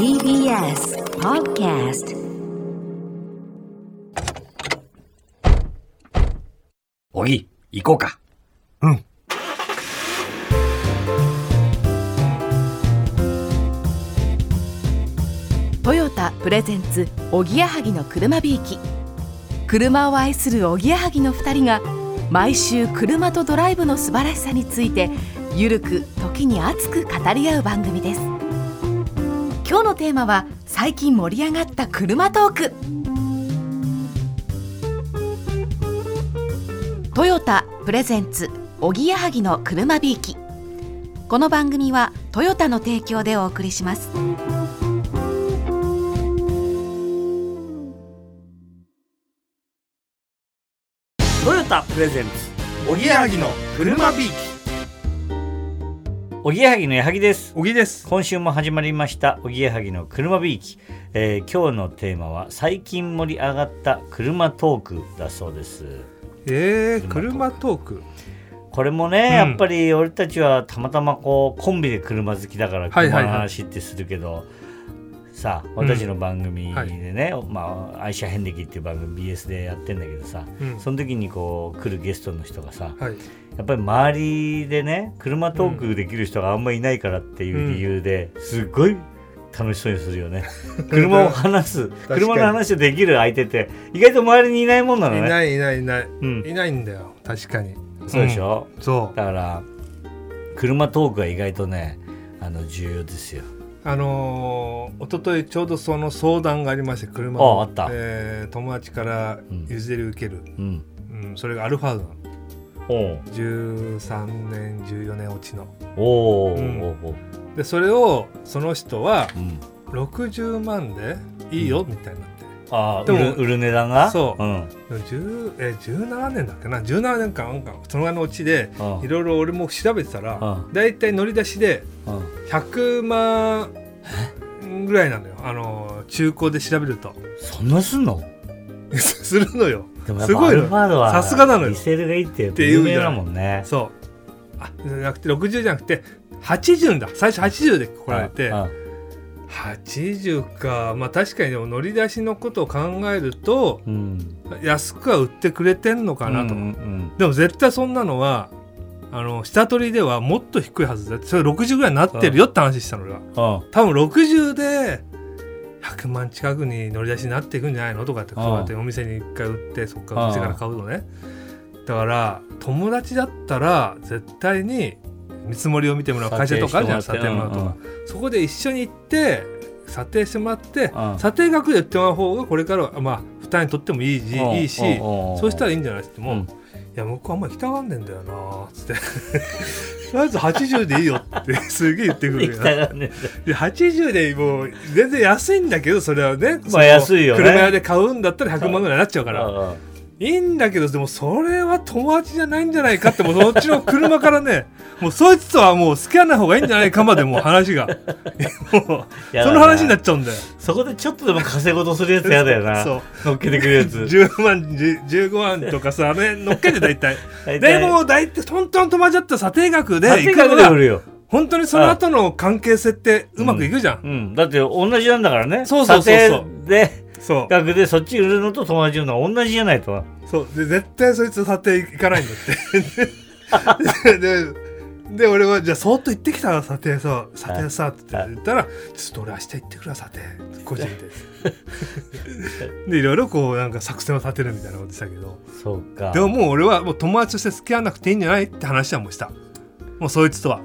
TBS Podcast おぎ、行こうか。うん。トヨタプレゼンツおぎやはぎの車びいき車を愛するおぎやはぎの2人が毎週車とドライブの素晴らしさについてゆるく時に熱く語り合う番組です今日のテーマは最近盛り上がった車トーク。トヨタプレゼンツおぎやはぎの車びいき。この番組はトヨタの提供でお送りします。トヨタプレゼンツ、おぎやはぎの車びいき。おぎやはぎのやはぎです。おぎです。今週も始まりました、おぎやはぎの車びいき。えー今日のテーマは、最近盛り上がった車トークだそうです。えー、車車トーク？これもね、うんやっぱり俺たちはたまたまこうコンビで車好きだから車のはいはいはい話ってするけど、さあ私の番組でね、まあ、愛車遍歴っていう番組 BS でやってんだけどさ、うん。その時にこう来るゲストの人がさ、はい。やっぱり周りでね車トークできる人があんまりいないからっていう理由で、すっごい楽しそうにするよね。車を話す車の話をできる相手って意外と周りにいないもんないのね。ないいないいない。うん。いないんだよ。確かに。そうでしょ、うん。そう。だから車トークは意外とねあの重要ですよあのー、一昨日ちょうどその相談がありまして、車ああえー友達から譲り受ける。うんうん、それがアルファードなの。おう13年、14年落ちの。おううんで、それを、その人は、うん60万でいいよ、みたいになって。ああでも売る値段が？そう。うん。10え17年だっけな？17年間そのぐらいのうちでうん。いろいろ俺も調べてたらうん。だいたい乗り出しでうん。100万ぐらいなのよ。あの中古で調べると。そんなすんの？するのよ。すごいのさすがなのよ。リセールがいいって有名だもんね。そう。あじゃなくて60じゃなくて80だ。最初80で来られてうん80か。まあ確かにでも乗り出しのことを考えるとうん。安くは売ってくれてんのかなと、うんうんでも絶対そんなのはあの下取りではもっと低いはずだそれ60ぐらいになってるよって話したの俺は。うん多分60で100万近くに乗り出しになっていくんじゃないのとかってこうやってお店に一回売ってそっからお店から買うのね。だから友達だったら絶対に見積もりを見てもらう会社とかあるじゃん査査定してもらって定もらうとか、そこで一緒に行って査定してもらって、うん。査定額で売ってもらう方がこれからはまあ負担にとってもいいしうん。いいしうん。そうしたらいいんじゃないって言っても、うん。いや向こうあんまり行きたがんねんだよなーっつって。とりあえず80でいいよって すげえ言ってくる行きたがんねで80でもう全然安いんだけどそれはね、その安いよね。車屋で買うんだったら100万ぐらいになっちゃうから、うんいいんだけどでもそれは友達じゃないんじゃないかってもうそっちの車からね もうそいつとはもう付き合わない方がいいんじゃないかまでもう話が。もうその話になっちゃうんだよ。そこでちょっとでも稼ごうとするやつやだよな。そう。乗っけてくるやつ。10万10 15万とかさあれ乗っけて大体。でも大体トントンと混ざった査定額でいくのが額で売るよ。本当にその後の関係性ってうまくいくじゃん、うん。だって同じなんだからね。そうそうそうそう。で額でそっち売るのと友達売るのは同じじゃないと。そう。で絶対そいつ査定行かないんだって。ででで俺はじゃあそーっと行ってきたら査定さ査定さって言ったらちょっと俺明日行ってくるわ査定。個人で。でいろいろこうなんか作戦を立てるみたいなことしたけど。そうか。でももう俺はもう友達として付き合わなくていいんじゃないって話はもうした。もうそいつとは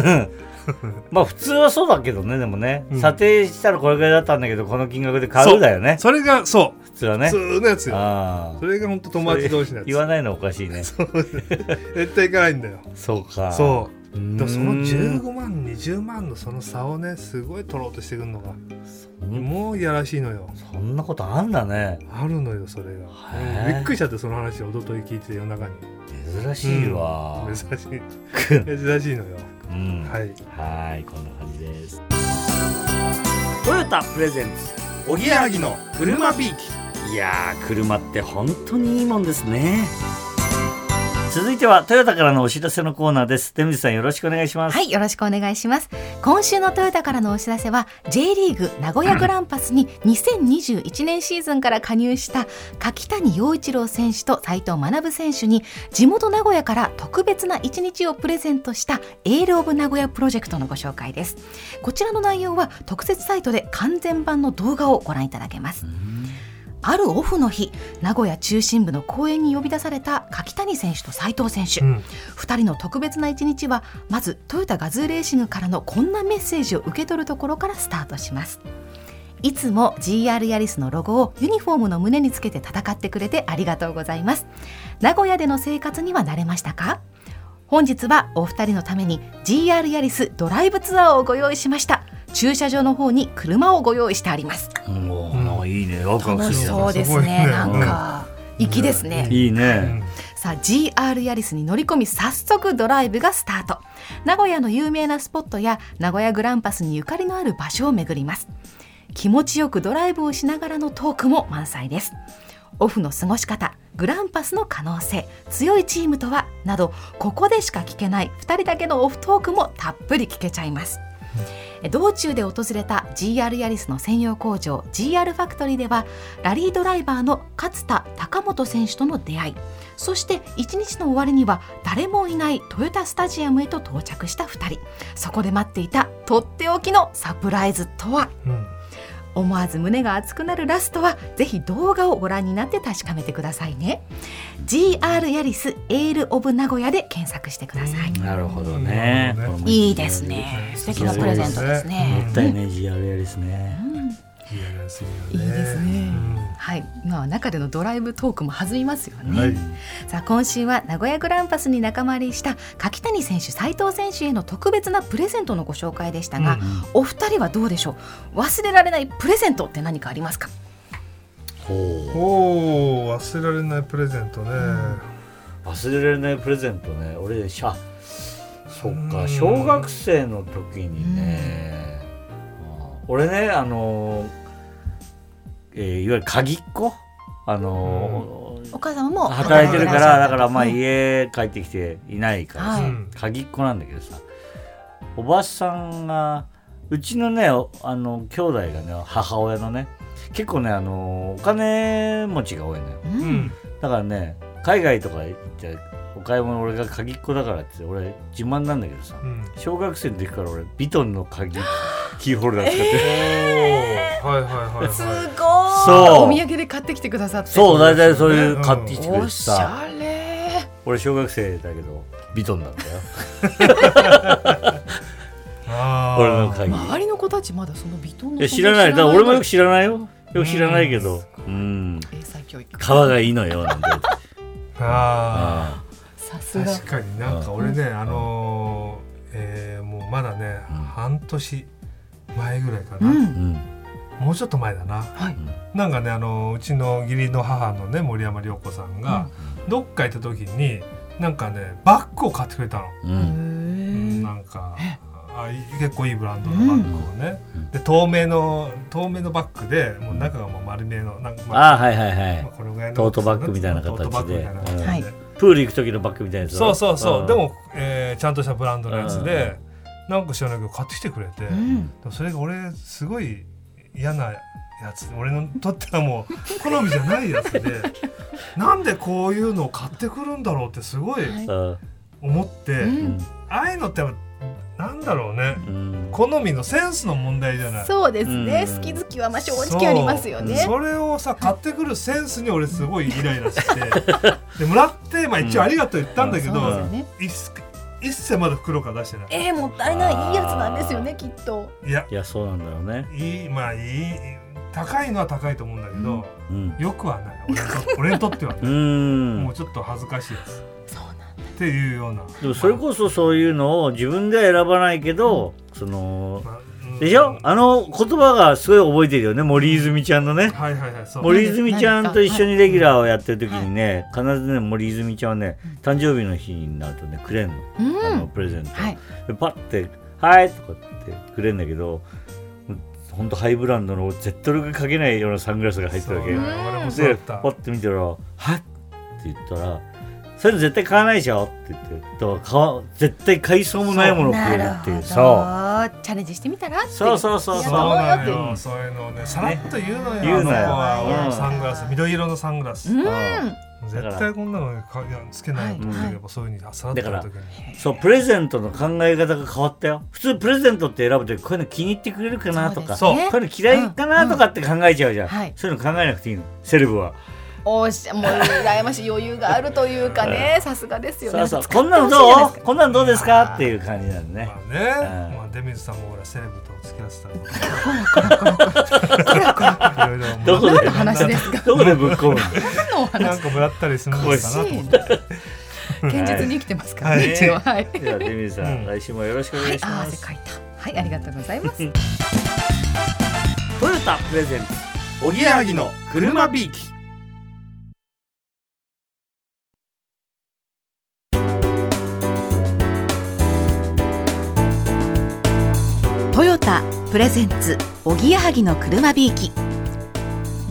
まあ普通はそうだけどねでもね、うん。査定したらこれぐらいだったんだけどこの金額で買うだよね。それがそう。普通はね。普通のやつよ。ああ。それが本当友達同士のやつ。言わないのおかしいね。絶対行かないんだよ。そうか。そう。うでもその15万20万のその差をねすごい取ろうとしてくるのが。もういやらしいのよ。そんなことあんだね。あるのよそれへがえ。びっくりしちゃってその話を一昨日聞いて夜中に。珍しいわ、珍しい。珍しいのようん。はい。はいこんな感じです。トヨタプレゼンツおぎやはぎの車ビーキ。いやー車って本当にいいもんですね続いてはトヨタからのお知らせのコーナーです出水さんよろしくお願いしますはい、よろしくお願いします。今週のトヨタからのお知らせは、J リーグ名古屋グランパスに2021年シーズンから加入した柿谷陽一郎選手と斉藤学選手に地元名古屋から特別な一日をプレゼントしたエールオブ名古屋プロジェクトのご紹介です。こちらの内容は特設サイトで完全版の動画をご覧いただけます。あるオフの日、名古屋中心部の公園に呼び出された柿谷選手と斉藤選手。うん。2人の特別な一日はまずトヨタガズーレーシングからのこんなメッセージを受け取るところからスタートします。いつも GR ヤリスのロゴをユニフォームの胸につけて戦ってくれてありがとうございます。名古屋での生活には慣れましたか？本日はお二人のために GR ヤリスドライブツアーをご用意しました。駐車場の方に車をご用意してあります。もうなんかいいね。ワクワクする。そうですねね。なんか粋ですね、いいうん。ね、さあ GR ヤリスに乗り込み早速ドライブがスタート。名古屋の有名なスポットや名古屋グランパスにゆかりのある場所を巡ります。気持ちよくドライブをしながらのトークも満載です。オフの過ごし方グランパスの可能性強いチームとはなどここでしか聞けない2人だけのオフトークもたっぷり聞けちゃいます道中で訪れた GR ヤリスの専用工場 GR ファクトリーではラリードライバーの勝田貴元選手との出会い。そして1日の終わりには誰もいないトヨタスタジアムへと到着した2人。そこで待っていたとっておきのサプライズとは？うん。思わず胸が熱くなるラストはぜひ動画をご覧になって確かめてくださいね。GR ヤリスエールオブ名古屋で検索してください。なるほどね。いいですね。素敵なプレゼントですね。もったいね GR やですねいいいですね。うん。はい、まあ中でのドライブトークも弾みますよね。はい。さあ今週は名古屋グランパスに仲間入りした柿谷選手、斉藤選手への特別なプレゼントのご紹介でしたが、お二人はどうでしょう？忘れられないプレゼントって何かありますか？ほう。おお忘れられないプレゼントね、忘れられないプレゼントね。俺しゃそっうん。か小学生の時にね、あ俺ねあの、えーいわゆる鍵っ子？あの、お母様も働いてるからだからまあね家帰ってきていないからさ、鍵っ子なんだけどさおばさんがうちのねおあの兄弟がね母親のね結構ねあのお金持ちが多いのよ。ううん。んだからね海外とか行ってお買い物俺が鍵っ子だからって俺自慢なんだけどさうん。小学生の時から俺ビトンの鍵キーホルダー使って、おー。はいはいはいすはい。ごい。そう。お土産で買ってきてくださって。そう大体そういううん。買ってきてくれおてさ、しゃれ。俺小学生だけど。ビトンなんだよ。俺の鍵。周りの子たちまだそのビトンの。いや知らない。だから俺もよく知らないよ。うんよく知らないけど。うん。英才教育。皮がいいのよなんて あさすが。ー確かになんか俺ねあのーえーもうまだねうん。半年前ぐらいかう。な、うん。んもうちょっと前だな。はい。なんかねあのーうちの義理の母のね森山良子さんが、どっか行った時になんかねバッグを買ってくれたの、ううんへなんかあい結構いいブランドのバッグをね、うん。で透明の透明のバッグでもう中がもう丸めのなんか、まああはいはいはい。まあこのぐらいのトートバッグみたいな形で。プール行く時のバッグみたいなやつ。そうそうそう、ん。でも、えーちゃんとしたブランドのやつで、なんか知らないけど買ってきてくれて、でうん。もそれが俺すごい嫌なやつ。俺のとってはもう好みじゃないやつで。なんでこういうのを買ってくるんだろうってすごいうん思って、うん。ああいうのってなんだろうね。うん。好みのセンスの問題じゃない。そうですね。うん。好き好きはまあ正直ありますよね。それをさ買ってくるセンスに俺すごいイライラして。でもらって、まあ、一応ありがとう言ったんだけど、そうですよね。一一切まだ袋から出してない。えー、もったいない。いいやつなんですよねきっと。いや。いやそうなんだろうね。いいまあいい。高いのは高いと思うんだけど、うん。よくはない。俺にと 俺にとってはうね、ん。もうちょっと恥ずかしいですそうなんだ。っていうような。でもそれこそそういうのを自分では選ばないけど、そのまあうんでしょ？あの言葉がすごい覚えてるよね。森泉ちゃんのね。はいはいはいそう。森泉ちゃんと一緒にレギュラーをやってる時にね、必ずね森泉ちゃんはね誕生日の日になるとねくれんの,、うん。あの。プレゼント、はい。でパッて「はい」とかってくれんだけどほんとハイブランドの絶対がかけないようなサングラスが入ってるわけ。そうよ俺もそうだでパッて見たら「はっ」って言ったらそれ絶対買わないでしょ？って言ってと買わ絶対買いそうもないものをくれるっていう。そそうチャレンジしてみたらってそうそうそうそう。そういうのをねさらっと言うのよ、言うのよサングラス。緑色のサングラス、うん。絶対こんなのつけない。と思ってはいやっぱそういうふうにさらっと言う時に。そうプレゼントの考え方が変わったよ。普通プレゼントって選ぶ時こういうの気に入ってくれるかなとか。そうですね。こういうの嫌いかなとかって考えちゃうじゃん、はい。そういうの考えなくていいの。セレブはおっしゃもう羨ましい余裕があるというかねさすがですよね。そうそう。使ってこんなのどう？ですかこんなのどうですか？っていう感じなんでね。まあね、うん。まあ、出水さんもほらセレブと付き合ってたら。いろどこで？話ですか？どこでぶっ込むの？何のお話？なんかもらったりするのかなと思って現実に生きてますからね、はい。一応。はい。ではデミーさん、うん。来週もよろしくお願いしあます、汗かいたはいありがとうございます。トヨタプレゼンツおぎやはぎの車ビーキタプレゼンツおぎやはぎの車びいき。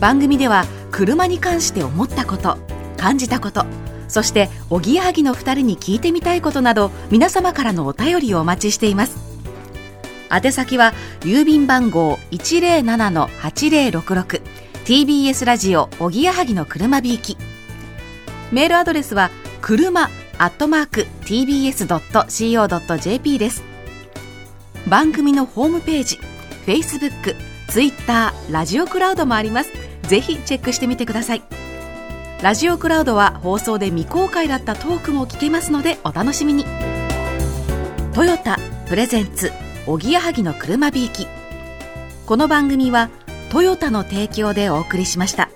番組では車に関して思ったこと感じたことそしておぎやはぎの2人に聞いてみたいことなど皆様からのお便りをお待ちしています。宛先は郵便番号107-8066 TBS ラジオおぎやはぎの車びいき。メールアドレスは車アットマーク TBS.CO.JP です。番組のホームページ Facebook、Twitter、ラジオクラウドもあります。ぜひチェックしてみてください。ラジオクラウドは放送で未公開だったトークも聞けますのでお楽しみに。トヨタプレゼンツおぎやはぎの車びいき。この番組はトヨタの提供でお送りしました。